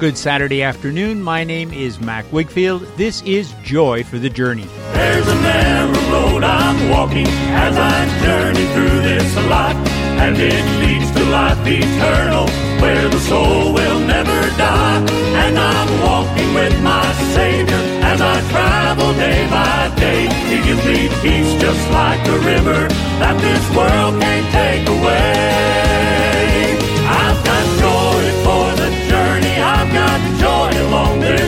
Good Saturday afternoon. My name is Mac Wigfield. This is Joy for the Journey. There's a narrow road I'm walking as I journey through this life, and it leads to life eternal, where the soul will never die. And I'm walking with my Savior as I travel day by day. He gives me peace just like a river that this world can't take away.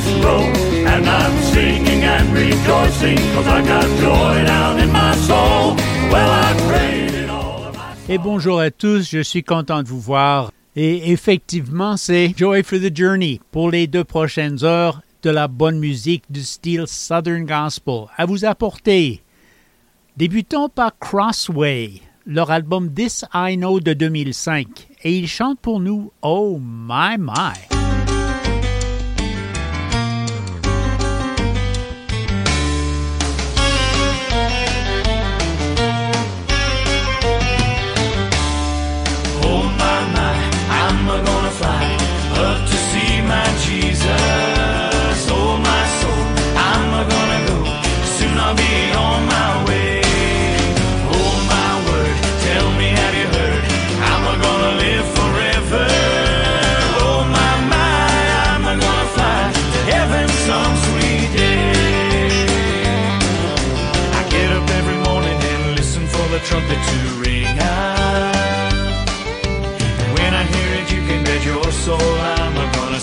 And I'm singing and rejoicing, I got joy in my soul. Well, I all of my soul. Et bonjour à tous, je suis content de vous voir. Et effectivement, c'est Joy for the Journey pour les deux prochaines heures de la bonne musique du style Southern Gospel à vous apporter. Débutons par Crossway, leur album This I Know de 2005, et ils chantent pour nous Oh My My.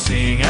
sing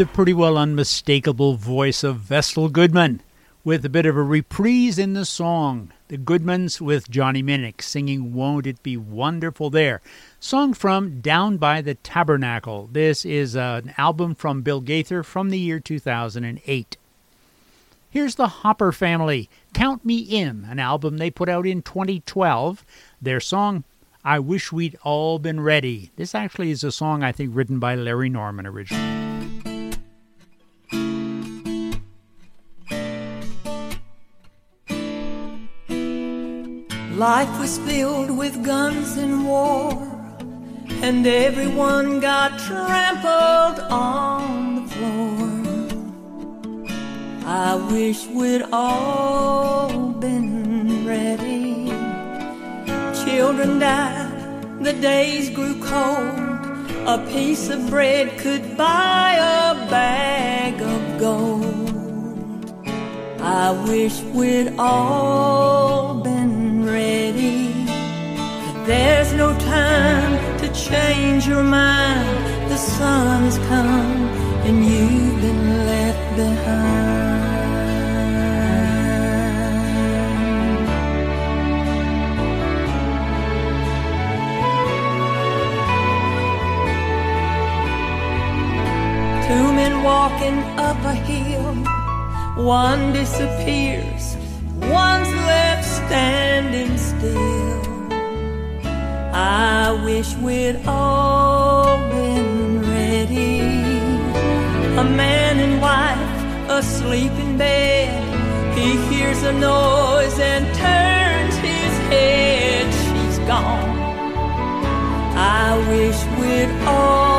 the pretty well unmistakable voice of Vestal Goodman, with a bit of a reprise in the song. The Goodmans with Johnny Minick singing Won't It Be Wonderful There? Song from Down by the Tabernacle. This is an album from Bill Gaither from the year 2008. Here's the Hopper Family, Count Me In, an album they put out in 2012. Their song, I Wish We'd All Been Ready. This actually is a song I think written by Larry Norman originally. Life was filled with guns and war, and everyone got trampled on the floor. I wish we'd all been ready. Children died, the days grew cold. A piece of bread could buy a bag of gold. I wish we'd all been there's no time to change your mind. The sun has come and you've been left behind. Two men walking up a hill. One disappears, one's left standing still. I wish we'd all been ready. A man and wife asleep in bed. He hears a noise and turns his head. She's gone. I wish we'd all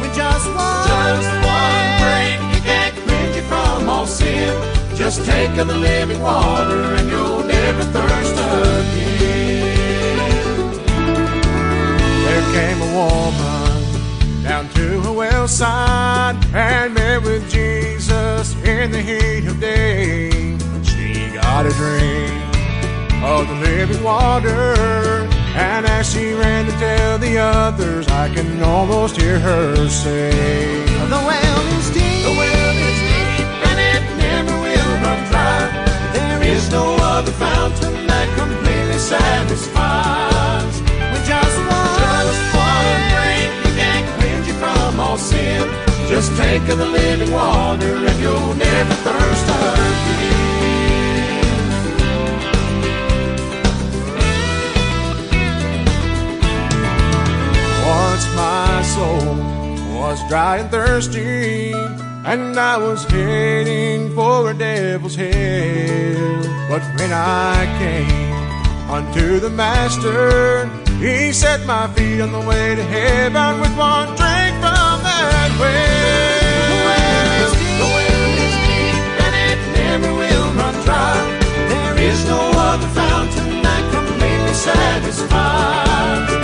We just want to drink you get quenched from all thirst just take of the living water and you'll never thirst again. There came a woman down to a well side and met with Jesus in the heat of day. She got a drink of the living water, and as she ran to tell the others, I can almost hear her say, The well is deep. The well is deep and it never will run dry. There is no other fountain that completely satisfies. With just one, Just one drink, you can't cleanse you from all sin. Just take of the living water and you'll never thirst my soul was dry and thirsty, and I was heading for a devil's hell. But when I came unto the Master, he set my feet on the way to heaven with one drink from that well. The well is deep and it never will run dry. There is no other fountain that satisfies. With just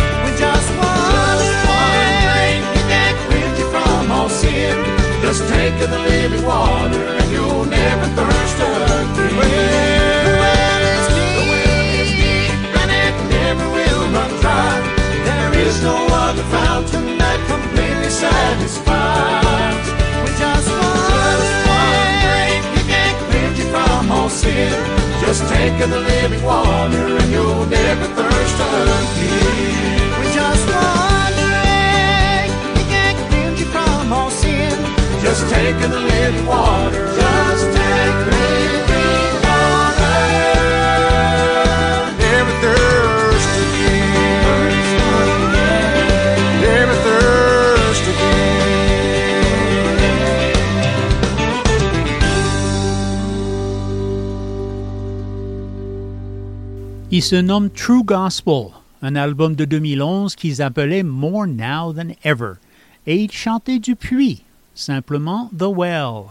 sin. Just take of the living water and you'll never thirst again. The well is The deep. well is deep and it never will run dry. There is no other fountain that completely satisfies. With just one, Just one drink, you can't cleanse you from all sin. Just take of the living water and you'll never thirst again. Take the living water. Just take water. Again. Il se nomme True Gospel, un album de 2011 qu'ils appelaient More Now Than Ever, et ils chantaient du puits, simplement The Well.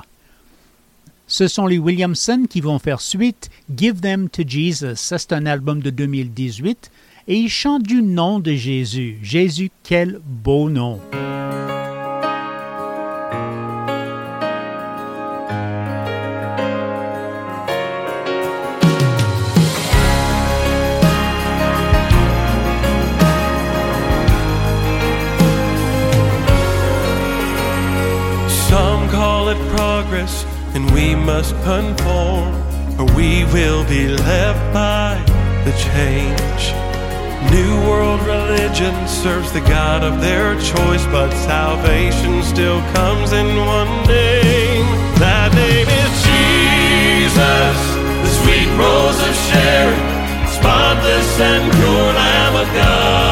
Ce sont les Williamson qui vont faire suite Give Them to Jesus. Ça, c'est un album de 2018. Et ils chantent du nom de Jésus. Jésus, quel beau nom. Must conform, or we will be left by the change. New world religion serves the God of their choice, but salvation still comes in one name. That name is Jesus, the sweet rose of Sharon, spotless and pure Lamb of God.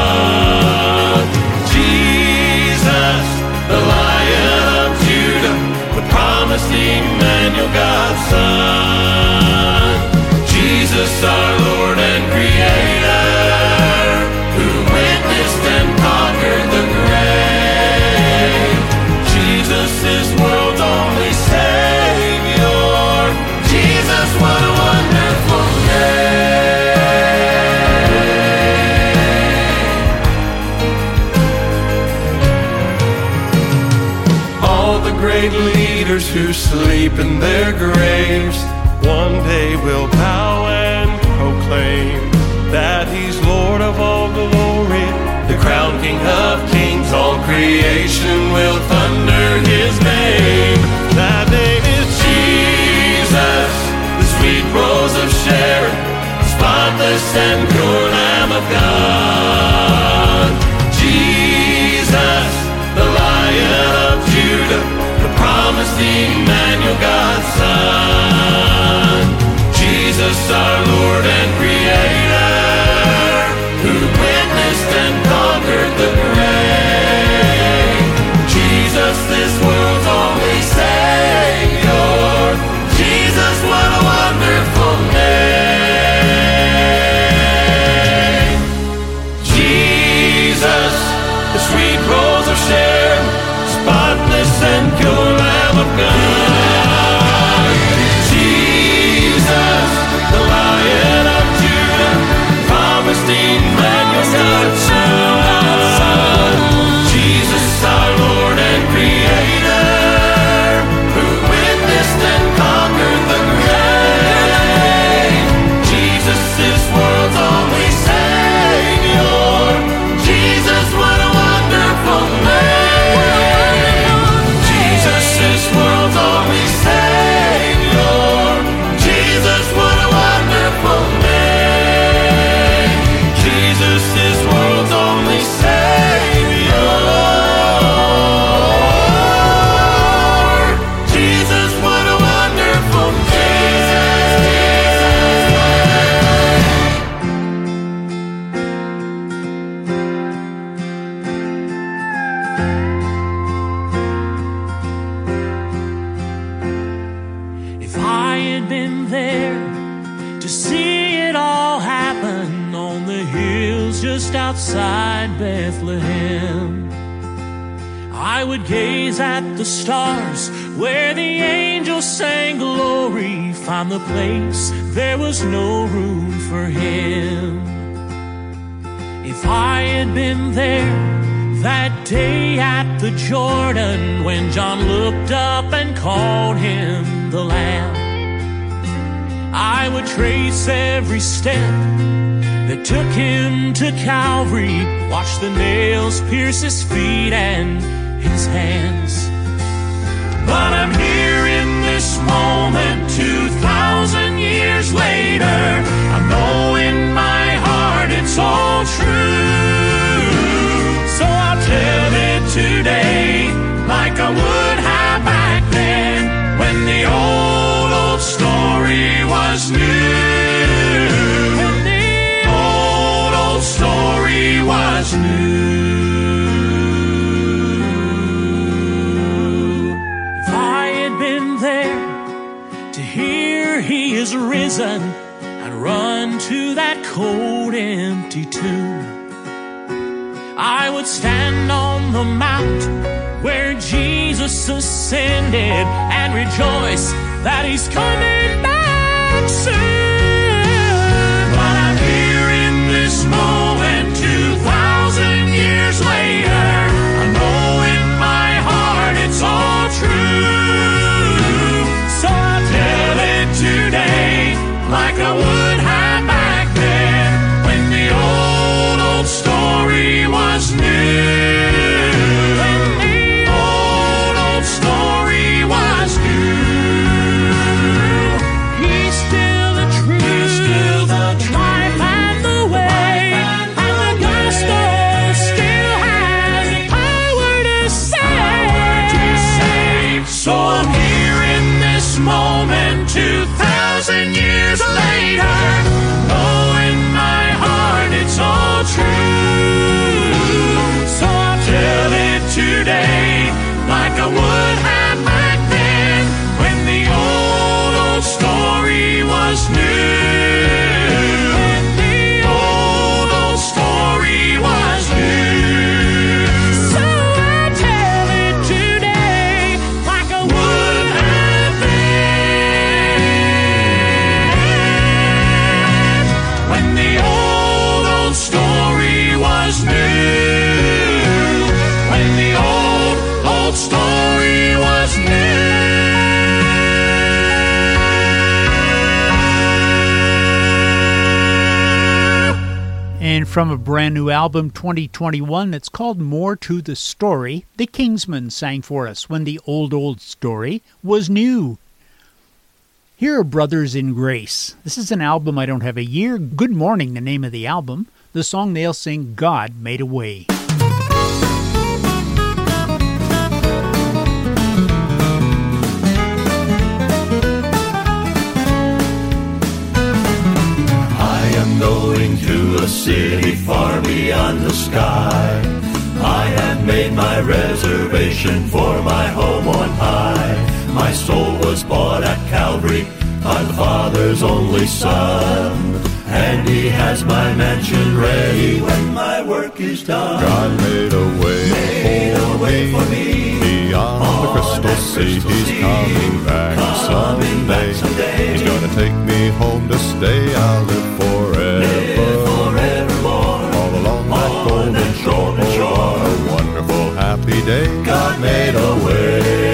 To Calvary, watch the nails pierce his feet and his hands. New. If I had been there to hear he is risen, I'd run to that cold, empty tomb. I would stand on the mount where Jesus ascended and rejoice that he's coming back soon. From a brand new album, 2021, that's called More to the Story, the Kingsmen sang for us when the old, old story was new. Here are Brothers in Grace. This is an album I don't have a year. Good Morning, the name of the album. The song they'll sing, God Made a Way. I am going city far beyond the sky. I have made my reservation for my home on high. My soul was bought at Calvary by the Father's only Son. And He has my mansion ready when my work is done. God made a way Made a way for me beyond the crystal sea, he's coming back someday. He's gonna take me home to stay. I'll live day. God made a way.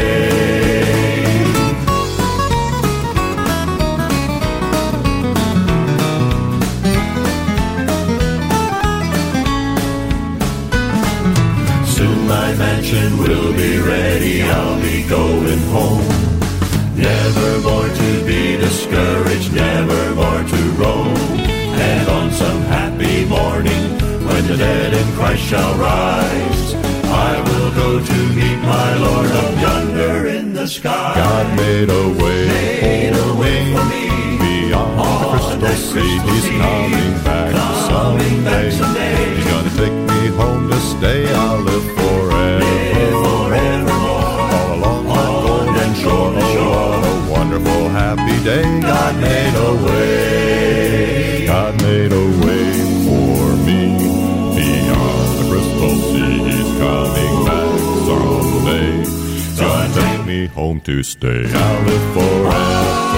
Soon my mansion will be ready. I'll be going home. Never more to be discouraged, never more to roam. And on some happy morning, when the dead in Christ shall rise, go to meet my Lord up yonder in the sky. God made a way, Made a way for me. beyond the crystal sea. He's coming back Coming back someday. someday. He's gonna take me home to stay. I'll live forever, forevermore. All along that golden shore. Oh, what a wonderful, happy day. God made a way. God made a way to stay. I'll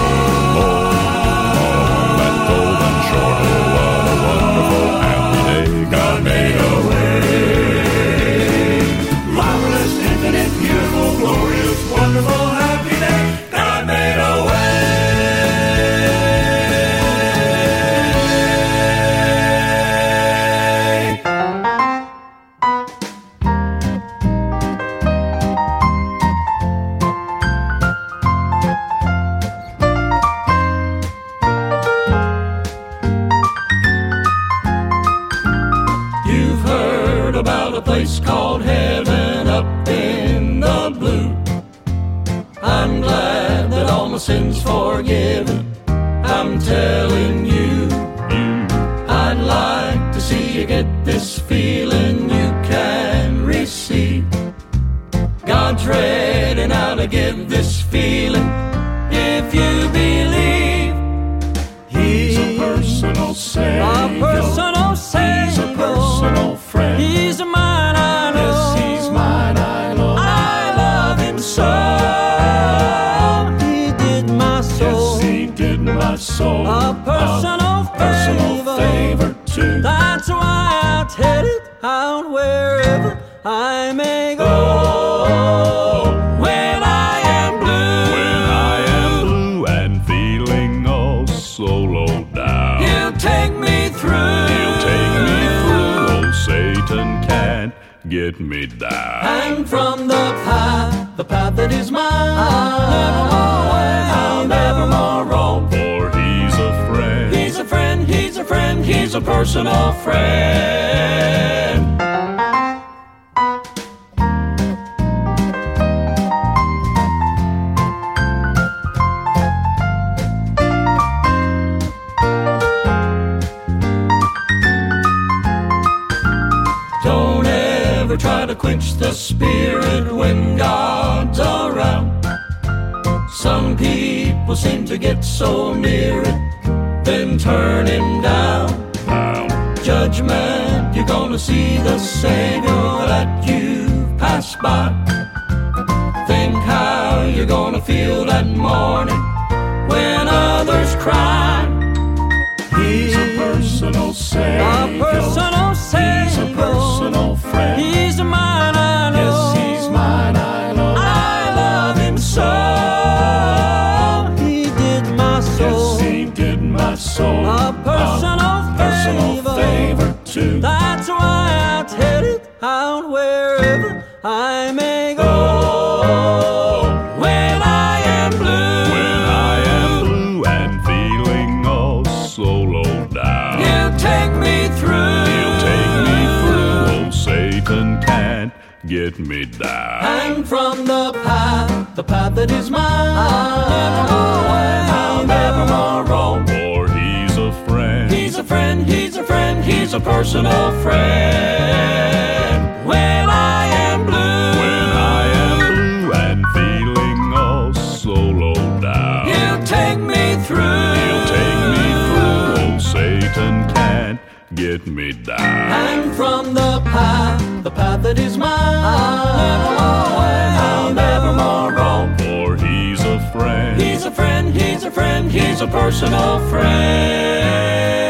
out wherever I may go. When I am blue, When I am blue and feeling oh so low down, He'll take me through. He'll take me through. Oh, Satan can't get me down. And from the path, the path that is mine, I'll never more. I'll he's a personal friend. Don't ever try to quench the spirit when God's around. Some people seem to get so near it, then turn him down. Judgment, you're gonna see the Savior that you've passed by. Think how you're gonna feel that morning when others cry. He's a personal Savior. A personal He's a personal friend. He's mine, I know. Yes, he's mine, I too. That's why tell it out wherever I may go. When I am blue, When I am blue and feeling oh so low down, He'll take me through. He'll take me through. Oh, Satan can't get me down. And from the path, the path that is mine, I'll never go away. I'll never more roam a friend, he's a friend, he's a personal friend. When I am blue, when I am blue and feeling all so low down, he'll take me through, he'll take me through. Oh, Satan can't get me down. And from the path, the path that is mine, I'll never more. For he's a friend, he's a friend, he's a friend, he's a personal friend.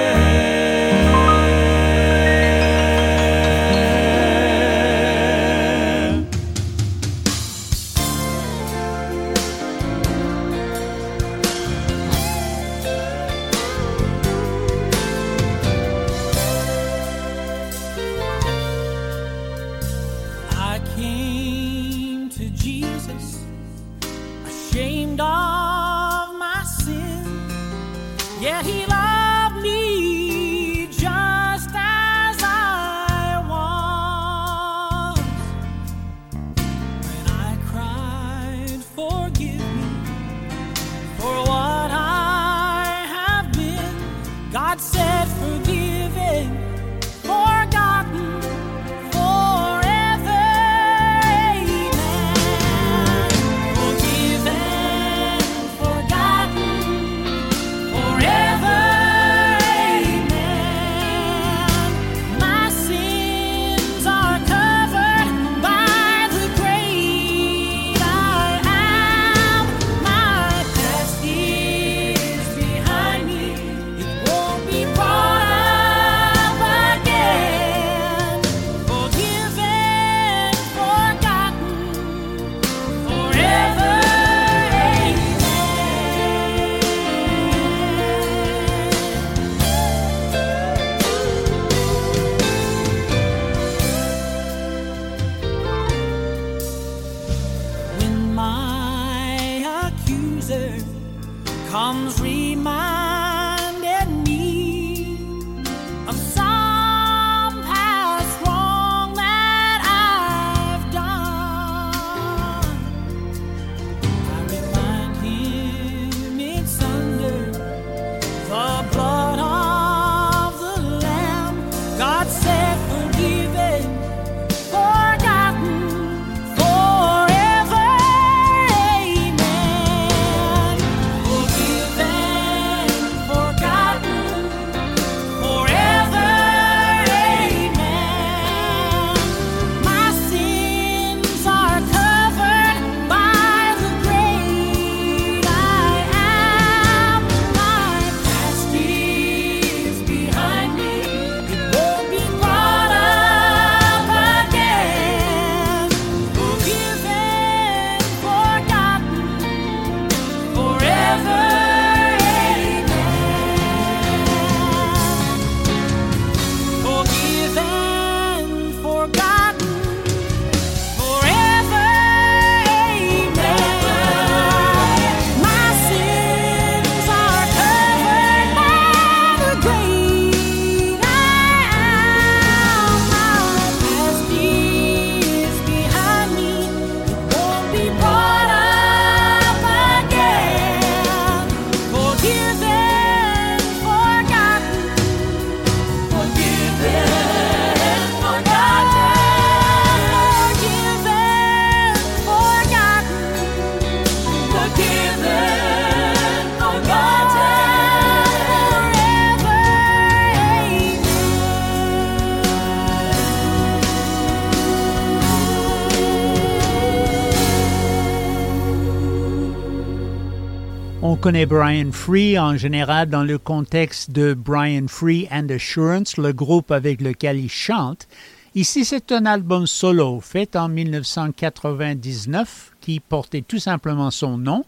Brian Free en général dans le contexte de Brian Free and Assurance, le groupe avec lequel il chante. Ici, c'est un album solo fait en 1999 qui portait tout simplement son nom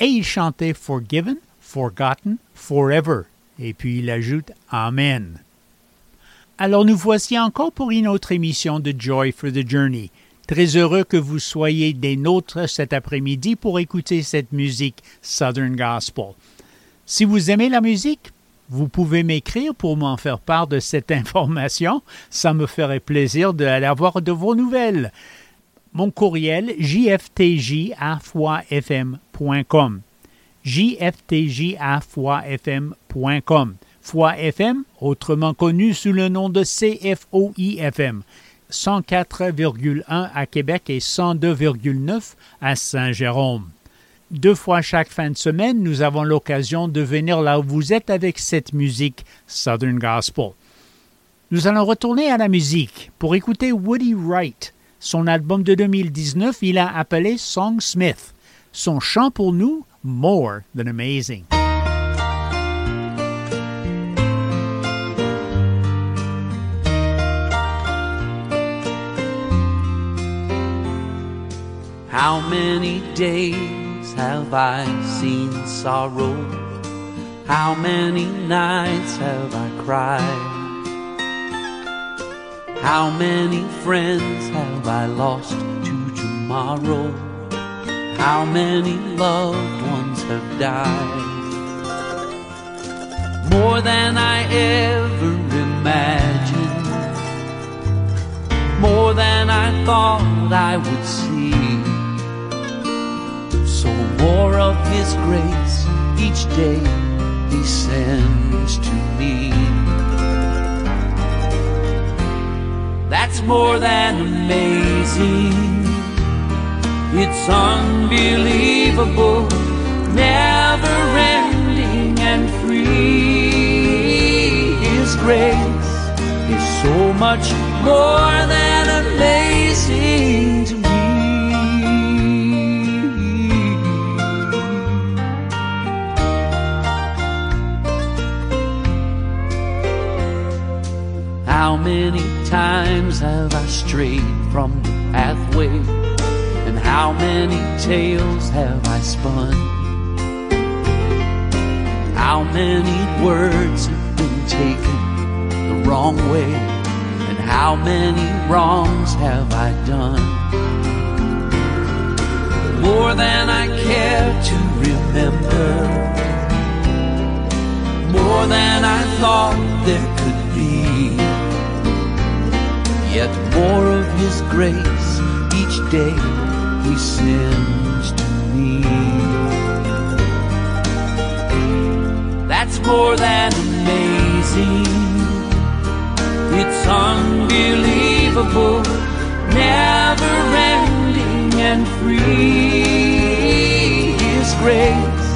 et il chantait Forgiven, Forgotten, Forever. Et puis il ajoute Amen. Alors nous voici encore pour une autre émission de Joy for the Journey. Très heureux que vous soyez des nôtres cet après-midi pour écouter cette musique Southern Gospel. Si vous aimez la musique, vous pouvez m'écrire pour m'en faire part de cette information. Ça me ferait plaisir d'aller avoir de vos nouvelles. Mon courriel jftj@foifm.com. jftj@foifm.com. Foi FM, autrement connu sous le nom de CFOIFM. 104,1 à Québec et 102,9 à Saint-Jérôme. Deux fois chaque fin de semaine, nous avons l'occasion de venir là où vous êtes avec cette musique Southern Gospel. Nous allons retourner à la musique pour écouter Woody Wright. Son album de 2019, il a appelé Songsmith. Son chant pour nous, More Than Amazing. How many days have I seen sorrow? How many nights have I cried? How many friends have I lost to tomorrow? How many loved ones have died? More than I ever imagined, more than I thought I would see. More of His grace each day He sends to me. That's more than amazing. It's unbelievable, never ending and free. His grace is so much more than amazing How many times have I strayed from the pathway? And how many tales have I spun? How many words have been taken the wrong way? And how many wrongs have I done? More than I care to remember, more than I thought there could. Yet more of His grace each day He sends to me. That's more than amazing. It's unbelievable, never ending and free. His grace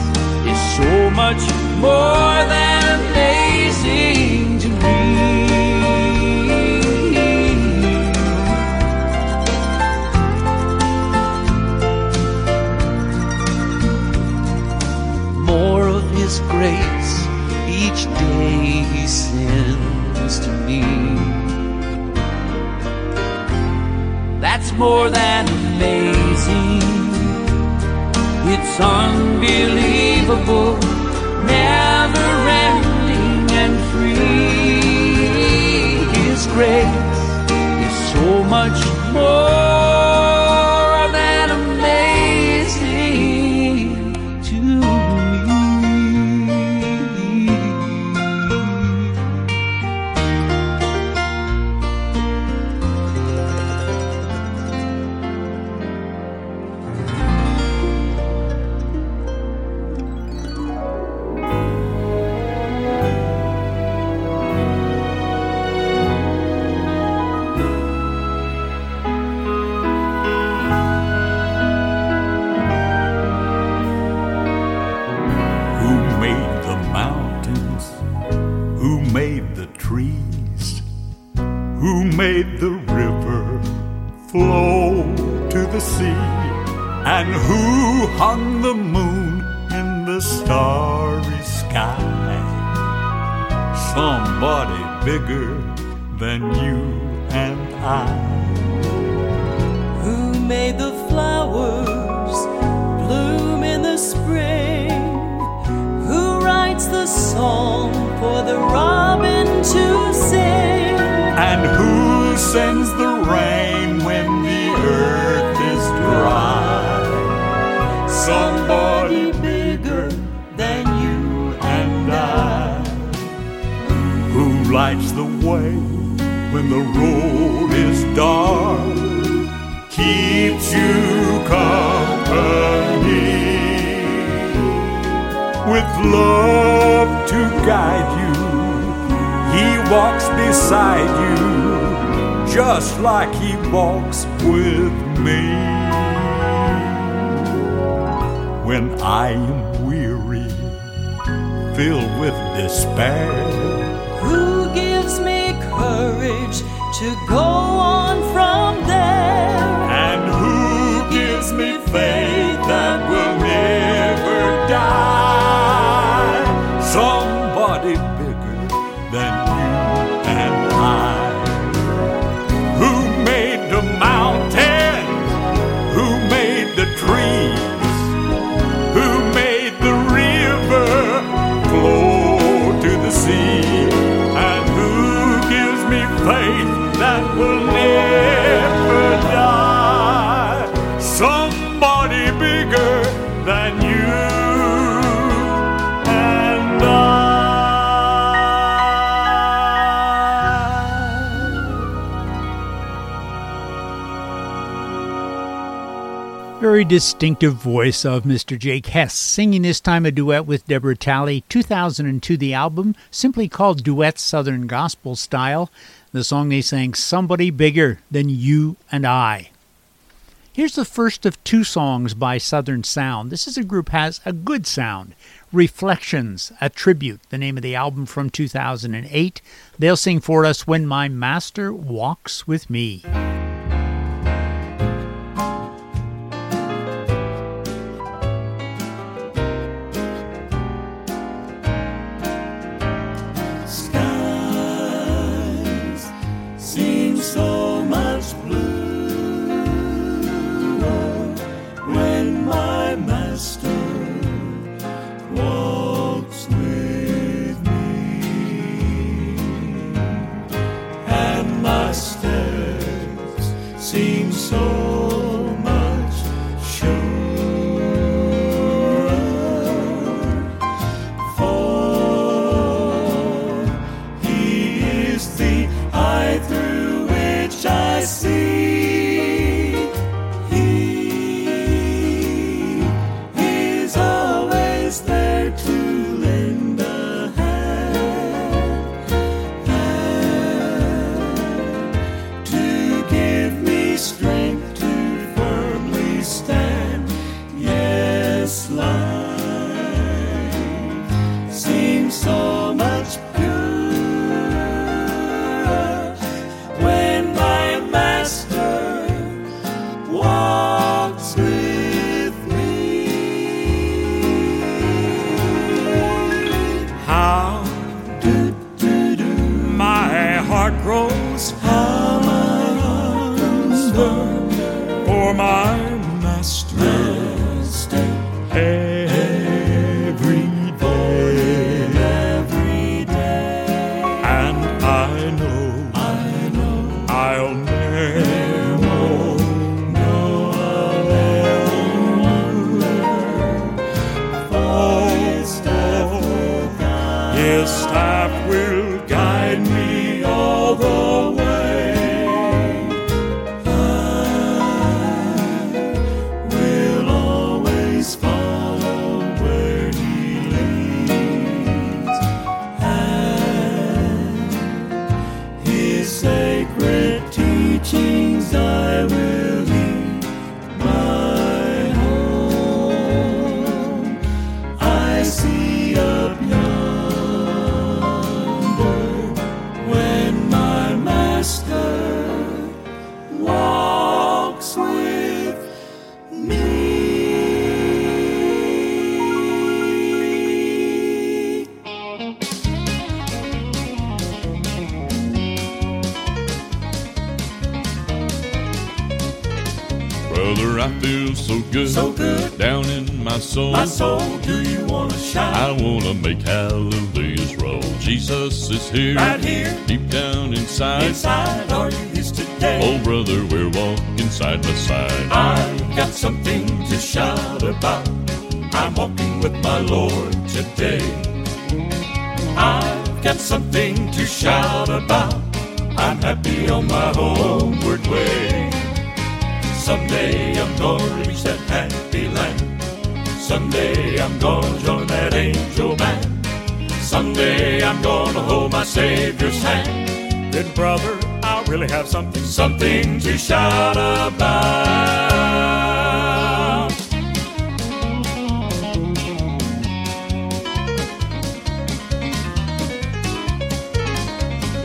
is so much more than amazing to me. Day He sends to me. That's more than amazing. It's unbelievable, never ending and free. His grace is so much more And who hung the moon in the starry sky? Somebody bigger than you and I. Who made the flowers bloom in the spring? Who writes the song for the robin to sing? And who sends the Somebody bigger than you and I. Who lights the way when the road is dark? Keeps you company with love to guide you. He walks beside you just like he walks with me. When I am weary, filled with despair, Who gives me courage to go on from there? and who gives me faith that will never die? Very distinctive voice of Mr. Jake Hess, singing this time a duet with Deborah Talley. 2002, the album, simply called Duet Southern Gospel Style. The song they sang, Somebody Bigger Than You and I. Here's the first of two songs by Southern Sound. This is a group has a good sound. Reflections, a tribute, the name of the album from 2008. They'll sing for us When My Master Walks With Me. Feel so good, So good. down in my soul. My soul, do you want to shout? I wanna make hallelujahs roll. Jesus is here, Right here. deep down inside. Inside, are you his today? Oh, brother, we're walking side by side. I've got something to shout about. I'm walking with my Lord today. I've got something to shout about. I'm happy on my homeward way. Someday I'm gonna reach that happy land. Someday I'm gonna join that angel band. Someday I'm gonna hold my Savior's hand. Then, brother, I'll really have something, something to shout about.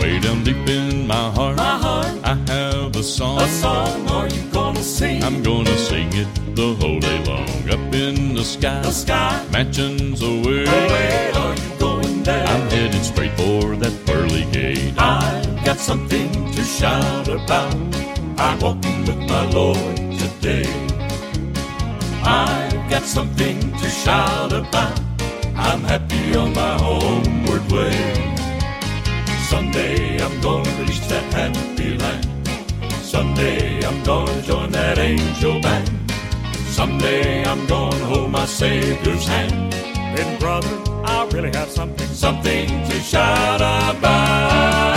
Way down deep in my heart, My heart, I have a song. a song are you gonna sing? I'm gonna sing it the whole day long. Up in the sky, the sky. mansions away. Where are you going there? I'm headed straight for that pearly gate. I've got something to shout about. I'm walking with my Lord today. I've got something to shout about. I'm happy on my homeward way. Someday I'm gonna reach that happy land. Someday I'm gonna join that angel band. Someday I'm gonna hold my Savior's hand. Then, brother, I really have something, something to shout about.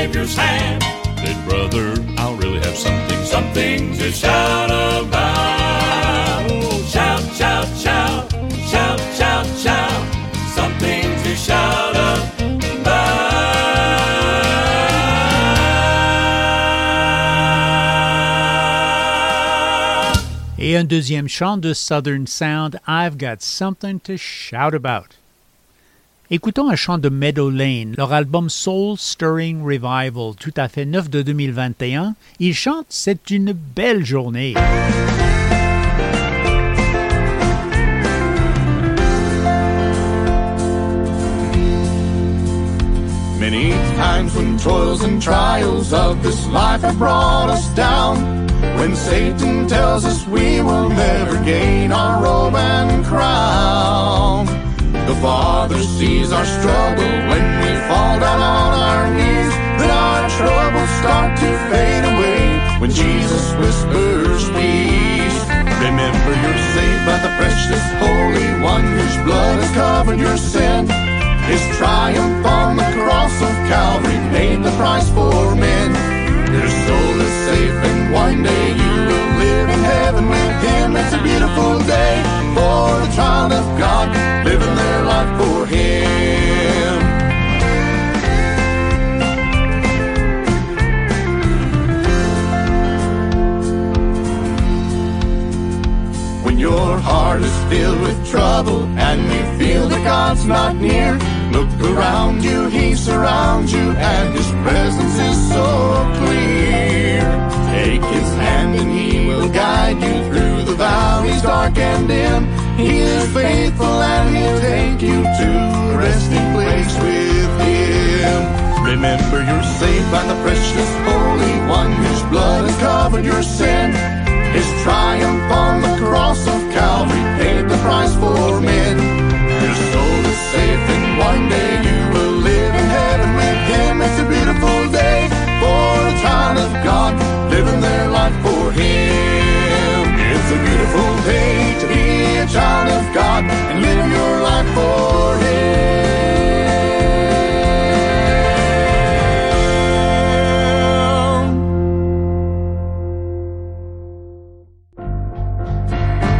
Savior's hand, then brother, I'll really have something, something to shout about. Oh, shout, shout, shout, shout, shout, shout, something to shout about. Et un deuxième chant de Southern Sound, I've Got Something to Shout About. Écoutons un chant de Meadow Lane, leur album Soul Stirring Revival, tout à fait neuf de 2021. Ils chantent C'est une belle journée. The Father sees our struggle when we fall down on our knees, then our troubles start to fade away when Jesus whispers peace. Remember you're saved by the precious Holy One whose blood has covered your sin. His triumph on the cross of Calvary paid the price for men. Your soul is safe and one day you will live in heaven with Him. It's a beautiful day for the child of God living their life for Him. When your heart is filled with trouble and you feel that God's not near, look around you, He surrounds you, and His presence is so clear. Take His hand and He will guide you through the valleys dark and dim. He is faithful and He'll take you to a resting place with Him. Remember you're saved by the precious Holy One whose blood has covered your sin. His triumph on the cross of Calvary paid the price for men. Your soul is safe and one day you will live in heaven with Him. It's a beautiful day for a child of God Him. It's a beautiful day to be a child of God and live your life for Him.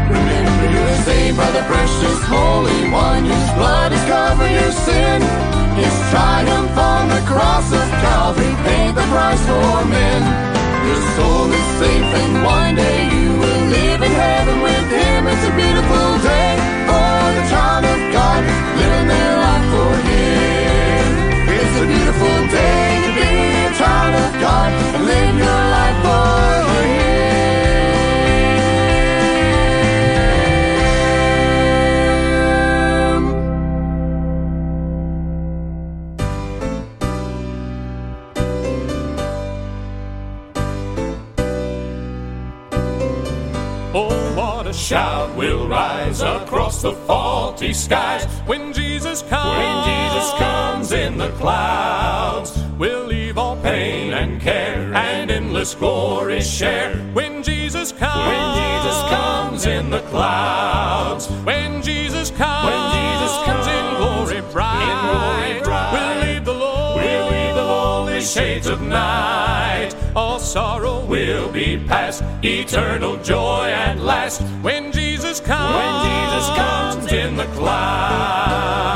Remember saved by the precious Holy One whose blood has covered your sin. His triumph on the cross of Calvary paid the price for men. Your soul is safe and one day you will live in heaven with Him. It's a beautiful day for the child of God living their life for Him. It's a beautiful day to be a child of God and live your life for will rise across the faulty skies when Jesus comes. When Jesus comes in the clouds, we'll leave all pain and care and endless glory share. When Jesus comes. When Jesus comes in the clouds. When Jesus comes. When Jesus comes in glory bright. In glory bright. We'll leave the Lord. We'll leave the lonely shades of night. All sorrow will be past, eternal joy at last. When Jesus comes, when Jesus comes in the clouds,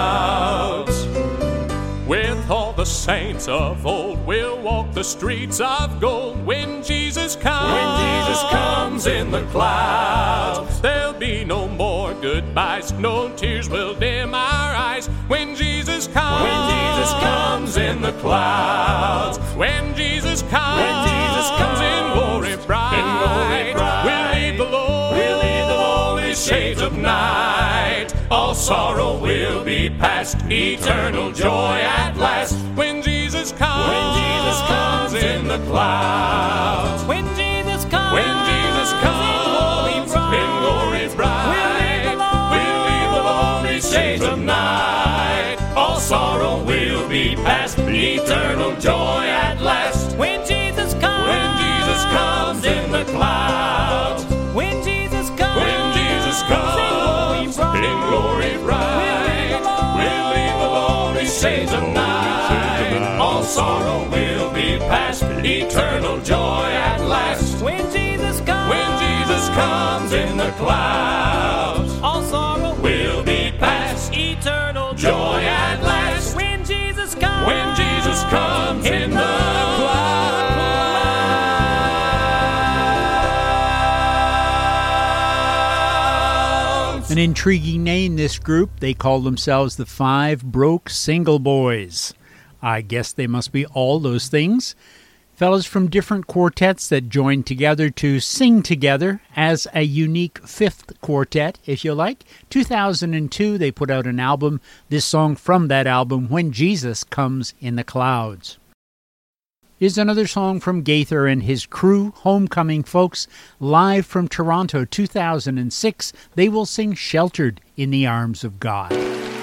with all the saints of old, we'll walk the streets of gold. When Jesus comes, when Jesus comes in the clouds, there'll be no more goodbyes, no tears will dim our eyes. When Jesus comes, when Jesus comes in the clouds, when Jesus comes, when All sorrow will be past, eternal joy at last. When Jesus comes, when Jesus comes in the clouds, When shades of night. All sorrow will be past, eternal joy at last. When Jesus comes, When Jesus comes in the clouds, An intriguing name, this group. They call themselves the Five Broke Single Boys. I guess they must be all those things. Fellows from different quartets that joined together to sing together as a unique fifth quartet, if you like. 2002, they put out an album, this song from that album, When Jesus Comes in the Clouds. Is another song from Gaither and his crew, Homecoming Folks, live from Toronto 2006. They will sing Sheltered in the Arms of God.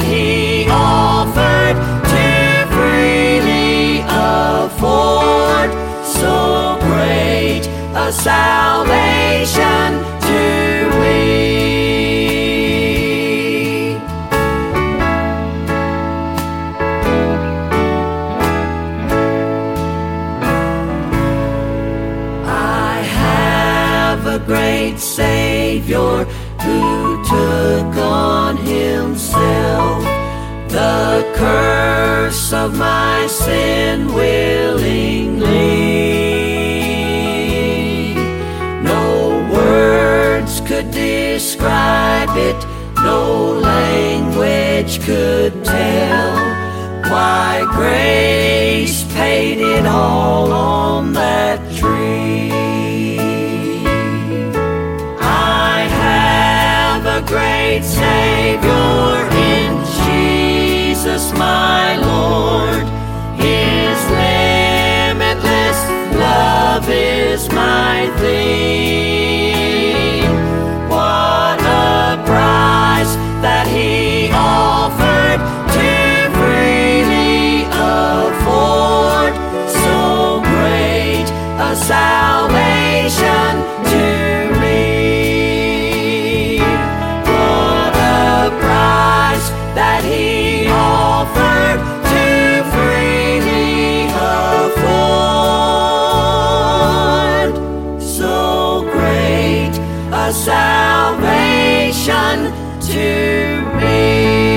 That He offered to freely afford. So great a salvation to me. I have a great Savior took on himself the curse of my sin willingly. No words could describe it, no language could tell why grace paid it all on that tree. Great Savior in Jesus, my Lord. His limitless love is my theme. What a price that He offered to freely afford. So great a salvation that He offered to freely afford. So great a salvation to me.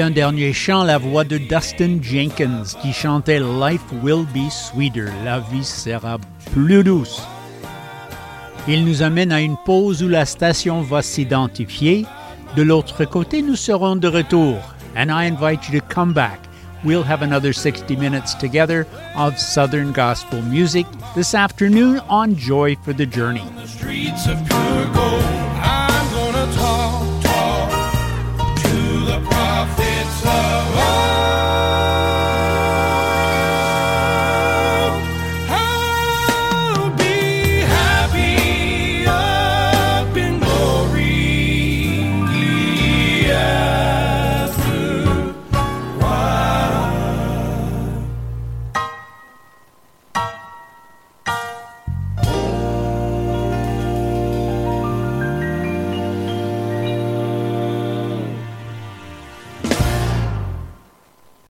Un dernier chant, la voix de Dustin Jenkins qui chantait Life will be sweeter, la vie sera plus douce. Il nous amène à une pause où la station va s'identifier. De l'autre côté, nous serons de retour. And I invite you to come back. We'll have another 60 minutes together of Southern Gospel music this afternoon on Joy for the Journey.